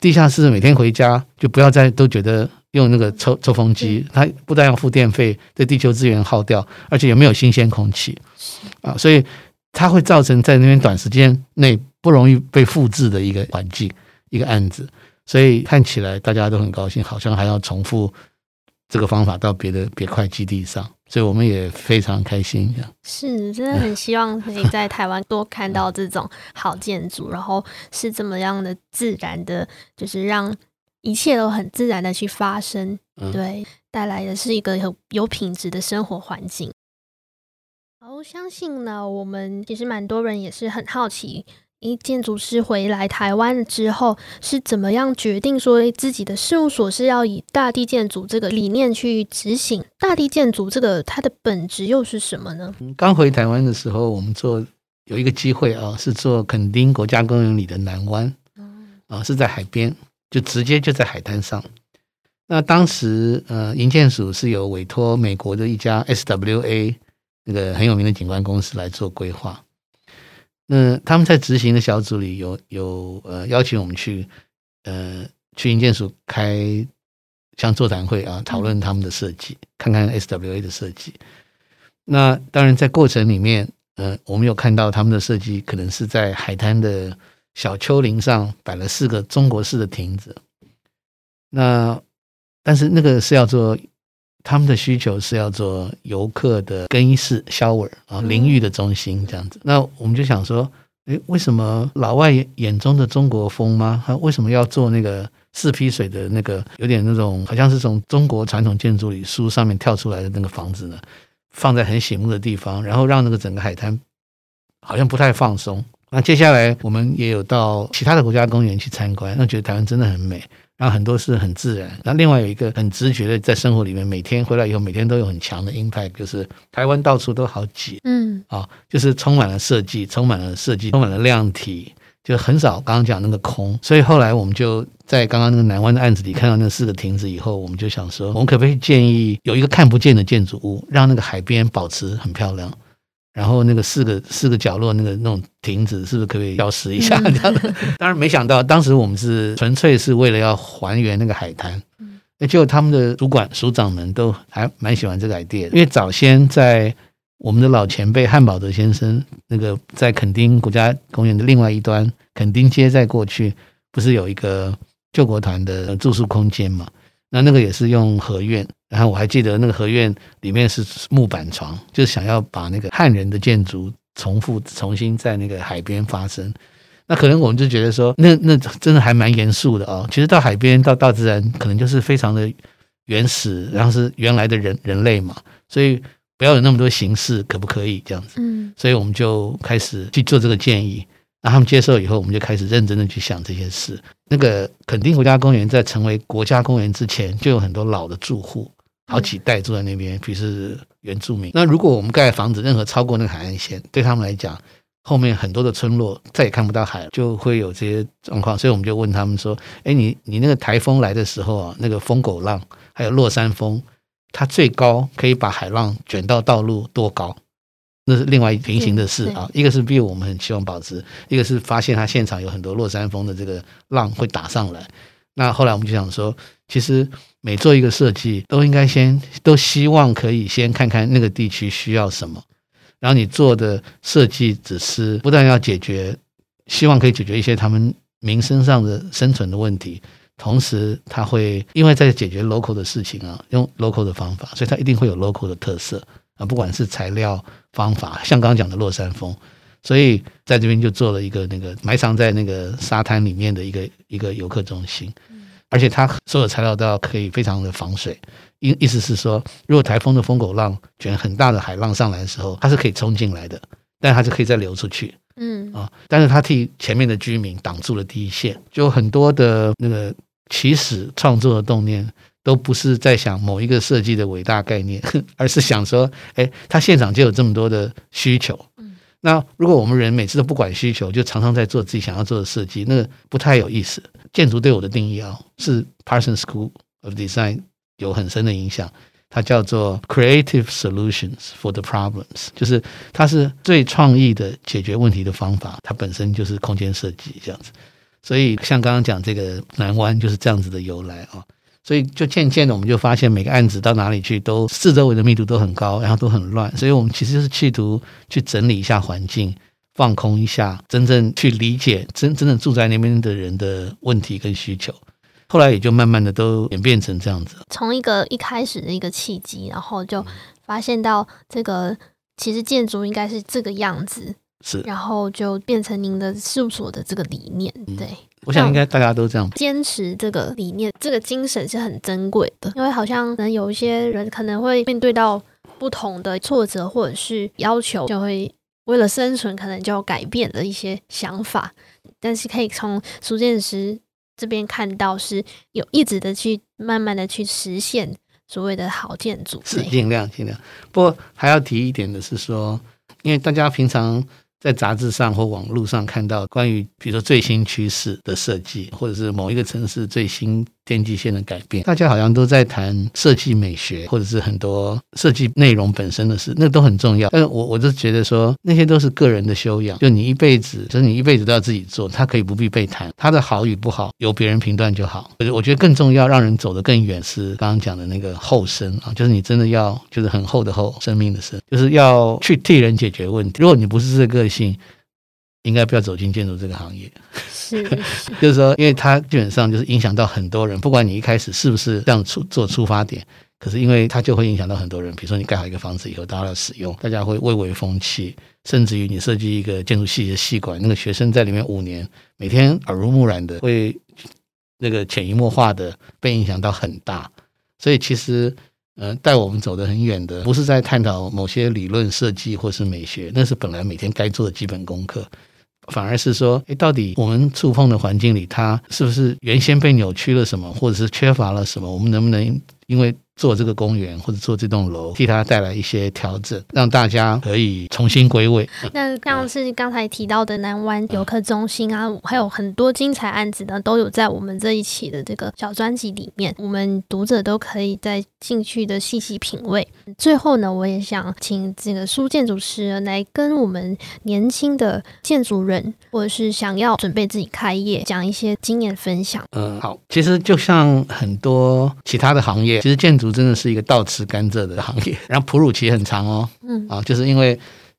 地下室每天回家就不要再都觉得用那个抽抽风机，它不但要付电费，对地球资源耗掉，而且也没有新鲜空气啊，所以它会造成在那边短时间内不容易被复制的一个环境，一个案子。所以看起来大家都很高兴，好像还要重复。这个方法到别的别块基地上，所以我们也非常开心。这样是真的很希望可以在台湾多看到这种好建筑，然后是这么样的自然的，就是让一切都很自然的去发生，对，带来的是一个有有品质的生活环境。好，相信呢，我们其实蛮多人也是很好奇。一建筑师回来台湾之后，是怎么样决定说自己的事务所是要以大地建筑这个理念去执行？大地建筑这个它的本质又是什么呢？刚回台湾的时候，我们做有一个机会啊，是做垦丁国家公园里的南湾，啊，是在海边，就直接就在海滩上。那当时呃，营建署是有委托美国的一家 SWA 那个很有名的景观公司来做规划。那他们在执行的小组里有有呃邀请我们去呃去营建署开像座谈会啊，讨论他们的设计，看看 SWA 的设计。那当然在过程里面，呃，我们有看到他们的设计可能是在海滩的小丘陵上摆了四个中国式的亭子。那但是那个是要做。他们的需求是要做游客的更衣室、shower 啊，淋浴的中心这样子。那我们就想说，诶，为什么老外眼中的中国风吗？他为什么要做那个四批水的那个，有点那种好像是从中国传统建筑里书上面跳出来的那个房子呢？放在很醒目的地方，然后让那个整个海滩好像不太放松。那接下来我们也有到其他的国家公园去参观，那觉得台湾真的很美。然后很多是很自然，那另外有一个很直觉的，在生活里面，每天回来以后，每天都有很强的 impact，就是台湾到处都好挤，嗯，啊，就是充满了设计，充满了设计，充满了量体，就很少刚刚讲那个空。所以后来我们就在刚刚那个南湾的案子里看到那四个亭子以后，我们就想说，我们可不可以建议有一个看不见的建筑物，让那个海边保持很漂亮。然后那个四个四个角落那个那种亭子是不是可以消失一下？这样的，当然没想到，当时我们是纯粹是为了要还原那个海滩。那就他们的主管署长们都还蛮喜欢这个 idea，因为早先在我们的老前辈汉宝德先生那个在垦丁国家公园的另外一端，垦丁街在过去不是有一个救国团的住宿空间嘛？那那个也是用合院。然后我还记得那个合院里面是木板床，就是想要把那个汉人的建筑重复重新在那个海边发生。那可能我们就觉得说，那那真的还蛮严肃的哦。其实到海边到大自然，可能就是非常的原始，然后是原来的人人类嘛，所以不要有那么多形式，可不可以这样子？嗯，所以我们就开始去做这个建议。那他们接受以后，我们就开始认真的去想这些事。那个垦丁国家公园在成为国家公园之前，就有很多老的住户。好几代住在那边，比如是原住民。那如果我们盖的房子任何超过那个海岸线，对他们来讲，后面很多的村落再也看不到海，就会有这些状况。所以我们就问他们说：“哎，你你那个台风来的时候啊，那个疯狗浪还有落山风，它最高可以把海浪卷到道路多高？那是另外平行的事啊。一个是比如我们很希望保持，一个是发现它现场有很多落山风的这个浪会打上来。那后来我们就想说，其实。每做一个设计，都应该先都希望可以先看看那个地区需要什么，然后你做的设计只是不但要解决，希望可以解决一些他们民生上的生存的问题，同时他会因为在解决 local 的事情啊，用 local 的方法，所以它一定会有 local 的特色啊，不管是材料方法，像刚刚讲的落山风，所以在这边就做了一个那个埋藏在那个沙滩里面的一个一个游客中心。而且它所有材料都要可以非常的防水，意意思是说，如果台风的风狗浪卷很大的海浪上来的时候，它是可以冲进来的，但它是可以再流出去，嗯。啊，但是它替前面的居民挡住了第一线，就很多的那个起始创作的动念，都不是在想某一个设计的伟大概念，而是想说，哎，他现场就有这么多的需求，嗯，那如果我们人每次都不管需求，就常常在做自己想要做的设计，那个不太有意思。建筑对我的定义啊，是 Parsons School of Design 有很深的影响。它叫做 Creative Solutions for the Problems，就是它是最创意的解决问题的方法。它本身就是空间设计这样子。所以像刚刚讲这个南湾就是这样子的由来啊。所以就渐渐的，我们就发现每个案子到哪里去，都四周围的密度都很高，然后都很乱。所以我们其实就是企图去整理一下环境。放空一下，真正去理解真真正住在那边的人的问题跟需求，后来也就慢慢的都演变成这样子。从一个一开始的一个契机，然后就发现到这个其实建筑应该是这个样子，是，然后就变成您的事务所的这个理念。对，嗯，我想应该大家都这样坚持这个理念，这个精神是很珍贵的，因为好像可能有一些人可能会面对到不同的挫折或者是要求，就会。为了生存，可能就要改变了一些想法，但是可以从苏建师这边看到，是有一直的去慢慢的去实现所谓的好建筑，是尽量尽量。不过还要提一点的是说，因为大家平常在杂志上或网络上看到关于比如说最新趋势的设计，或者是某一个城市最新天际线的改变。大家好像都在谈设计美学，或者是很多设计内容本身的事，那都很重要。但是我我就觉得说，那些都是个人的修养。就你一辈子，就是你一辈子都要自己做，它可以不必被谈，它的好与不好由别人评断就好。我觉得更重要，让人走得更远是刚刚讲的那个厚生啊，就是你真的要就是很厚的厚，生命的生，就是要去替人解决问题。如果你不是这个性，应该不要走进建筑这个行业。是，是 就是说，因为它基本上就是影响到很多人，不管你一开始是不是这样出做出发点，可是因为它就会影响到很多人。比如说，你盖好一个房子以后，大家要使用，大家会蔚为风气，甚至于你设计一个建筑系的系馆，那个学生在里面五年，每天耳濡目染的，会那个潜移默化的被影响到很大。所以其实，呃，带我们走得很远的，不是在探讨某些理论设计或是美学，那是本来每天该做的基本功课。反而是说，诶，到底我们触碰的环境里，它是不是原先被扭曲了什么，或者是缺乏了什么？我们能不能因为做这个公园或者做这栋楼，替它带来一些调整，让大家可以重新归位。那像是刚才提到的南湾游客中心啊，还有很多精彩案子呢，都有在我们这一期的这个小专辑里面，我们读者都可以再进去的细细品味。最后呢，我也想请这个苏建筑师来跟我们年轻的建筑人，或者是想要准备自己开业，讲一些经验分享。嗯，好，其实就像很多其他的行业，其实建筑。真的是一个倒吃甘蔗的行业，然后哺乳期很长哦，嗯。啊，就是因为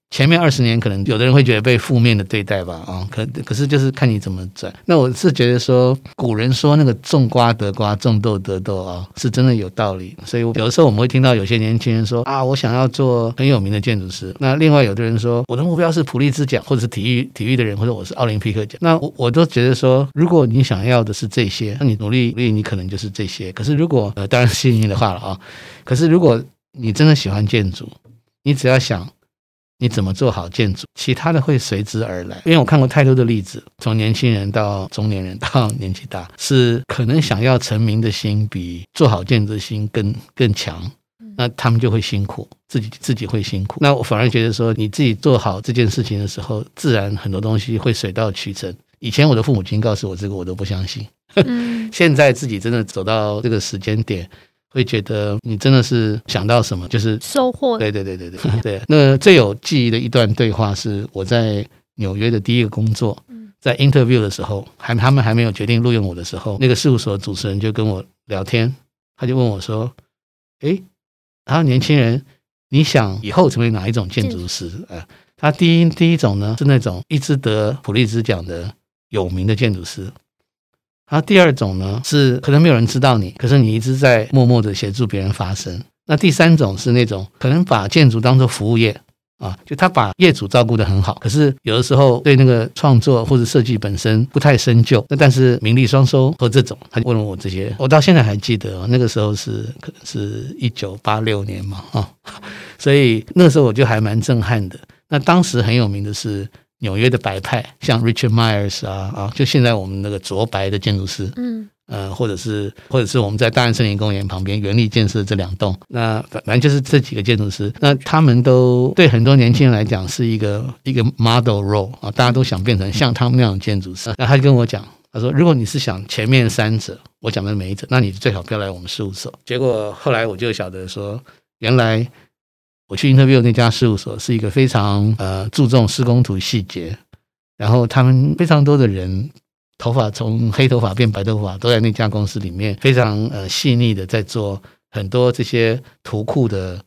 前面二十年可能有的人会觉得被负面的对待吧，啊，可可是就是看你怎么转。那我是觉得说，古人说那个种瓜得瓜，种豆得豆啊，是真的有道理。所以有的时候我们会听到有些年轻人说啊，我想要做很有名的建筑师。那另外有的人说，我的目标是普利兹奖，或者是体育体育的人，或者我是奥林匹克奖。那我我都觉得说，如果你想要的是这些，那你努力努力，你可能就是这些。可是如果呃，当然幸运的话了啊，可是如果你真的喜欢建筑，你只要想。你怎么做好建筑，其他的会随之而来。因为我看过太多的例子，从年轻人到中年人到年纪大，是可能想要成名的心比做好建筑的心更更强。那他们就会辛苦，自己自己会辛苦。那我反而觉得说，你自己做好这件事情的时候，自然很多东西会水到渠成。以前我的父母亲告诉我这个，我都不相信。现在自己真的走到这个时间点。会觉得你真的是想到什么就是收获。对对对对对 对。那最有记忆的一段对话是我在纽约的第一个工作，在 interview 的时候，还他们还没有决定录用我的时候，那个事务所主持人就跟我聊天，他就问我说：“诶，然后年轻人，你想以后成为哪一种建筑师？”呃，他第一第一种呢是那种一直得普利兹奖的有名的建筑师。然后第二种呢，是可能没有人知道你，可是你一直在默默的协助别人发声。那第三种是那种可能把建筑当做服务业啊，就他把业主照顾得很好，可是有的时候对那个创作或者设计本身不太深究。那但是名利双收和这种，他就问了我这些，我到现在还记得，那个时候是可能是一九八六年嘛啊，所以那时候我就还蛮震撼的。那当时很有名的是。纽约的白派，像 Richard Myers 啊啊，就现在我们那个卓白的建筑师，嗯呃，或者是或者是我们在大安森林公园旁边原力建设这两栋，那反正就是这几个建筑师，那他们都对很多年轻人来讲是一个一个 model role 啊，大家都想变成像他们那样的建筑师。那他就跟我讲，他说，如果你是想前面三者，我讲的每一者，那你最好不要来我们事务所。结果后来我就晓得说，原来。我去 interview 那家事务所是一个非常呃注重施工图细节，然后他们非常多的人头发从黑头发变白头发都在那家公司里面非常呃细腻的在做很多这些图库的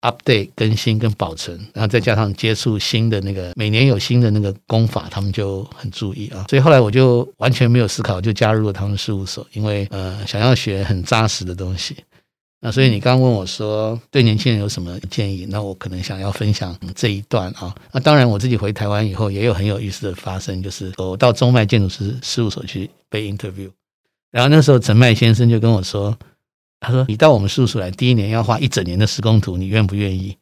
update 更新跟保存，然后再加上接触新的那个每年有新的那个工法，他们就很注意啊。所以后来我就完全没有思考就加入了他们事务所，因为呃想要学很扎实的东西。那所以你刚刚问我说，对年轻人有什么建议？那我可能想要分享这一段啊。那当然，我自己回台湾以后也有很有意思的发生，就是我到中麦建筑师事务所去被 interview，然后那时候陈麦先生就跟我说，他说你到我们事务所来第一年要画一整年的施工图，你愿不愿意？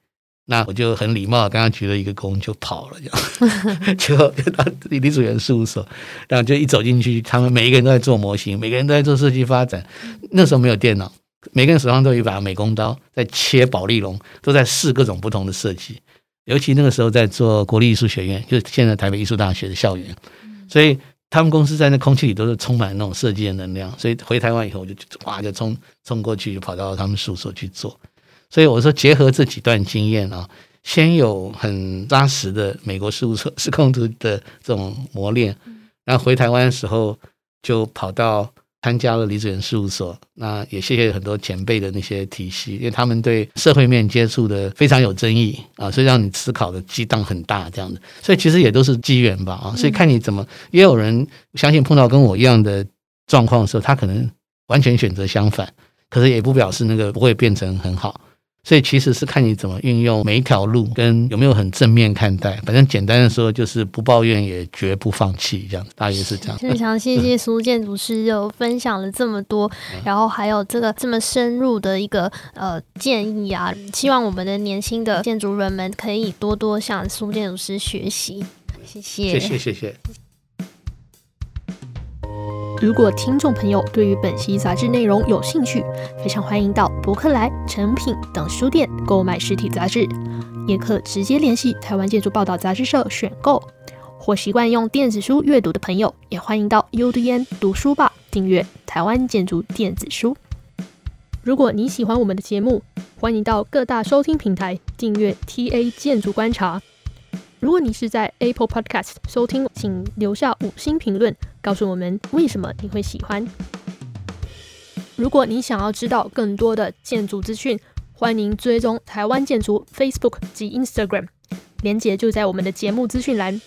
那我就很礼貌，刚刚鞠了一个躬就跑了，这样，结果就到李李祖原事务所，然后就一走进去，他们每一个人都在做模型，每个人都在做设计发展，那时候没有电脑。每个人手上都有一把美工刀，在切保丽龙，都在试各种不同的设计。尤其那个时候在做国立艺术学院，就是现在台北艺术大学的校园，所以他们公司在那空气里都是充满那种设计的能量，所以回台湾以后我就哇就冲冲过去，就跑到他们事务所去做。所以我说结合这几段经验啊，先有很扎实的美国事务所施工图的这种磨练，然后回台湾的时候就跑到。参加了李子园事务所，那也谢谢很多前辈的那些体系，因为他们对社会面接触的非常有争议啊，所以让你思考的激荡很大，这样的，所以其实也都是机缘吧啊，所以看你怎么，也有人相信碰到跟我一样的状况的时候，他可能完全选择相反，可是也不表示那个不会变成很好。所以其实是看你怎么运用每一条路，跟有没有很正面看待。反正简单的说，就是不抱怨也绝不放弃，这样大约是这样。非常谢谢苏建筑师又分享了这么多，嗯、然后还有这个这么深入的一个呃建议啊，希望我们的年轻的建筑人们可以多多向苏建筑师学习。谢谢，谢谢，谢谢。如果听众朋友对于本期杂志内容有兴趣，非常欢迎到博客来、诚品等书店购买实体杂志，也可直接联系台湾建筑报道杂志社选购。或习惯用电子书阅读的朋友，也欢迎到 UDN 读书吧订阅台湾建筑电子书。如果你喜欢我们的节目，欢迎到各大收听平台订阅 TA 建筑观察。如果你是在 Apple Podcast 收听，请留下五星评论，告诉我们为什么你会喜欢。如果你想要知道更多的建筑资讯，欢迎追踪台湾建筑 Facebook 及 Instagram，连接就在我们的节目资讯栏。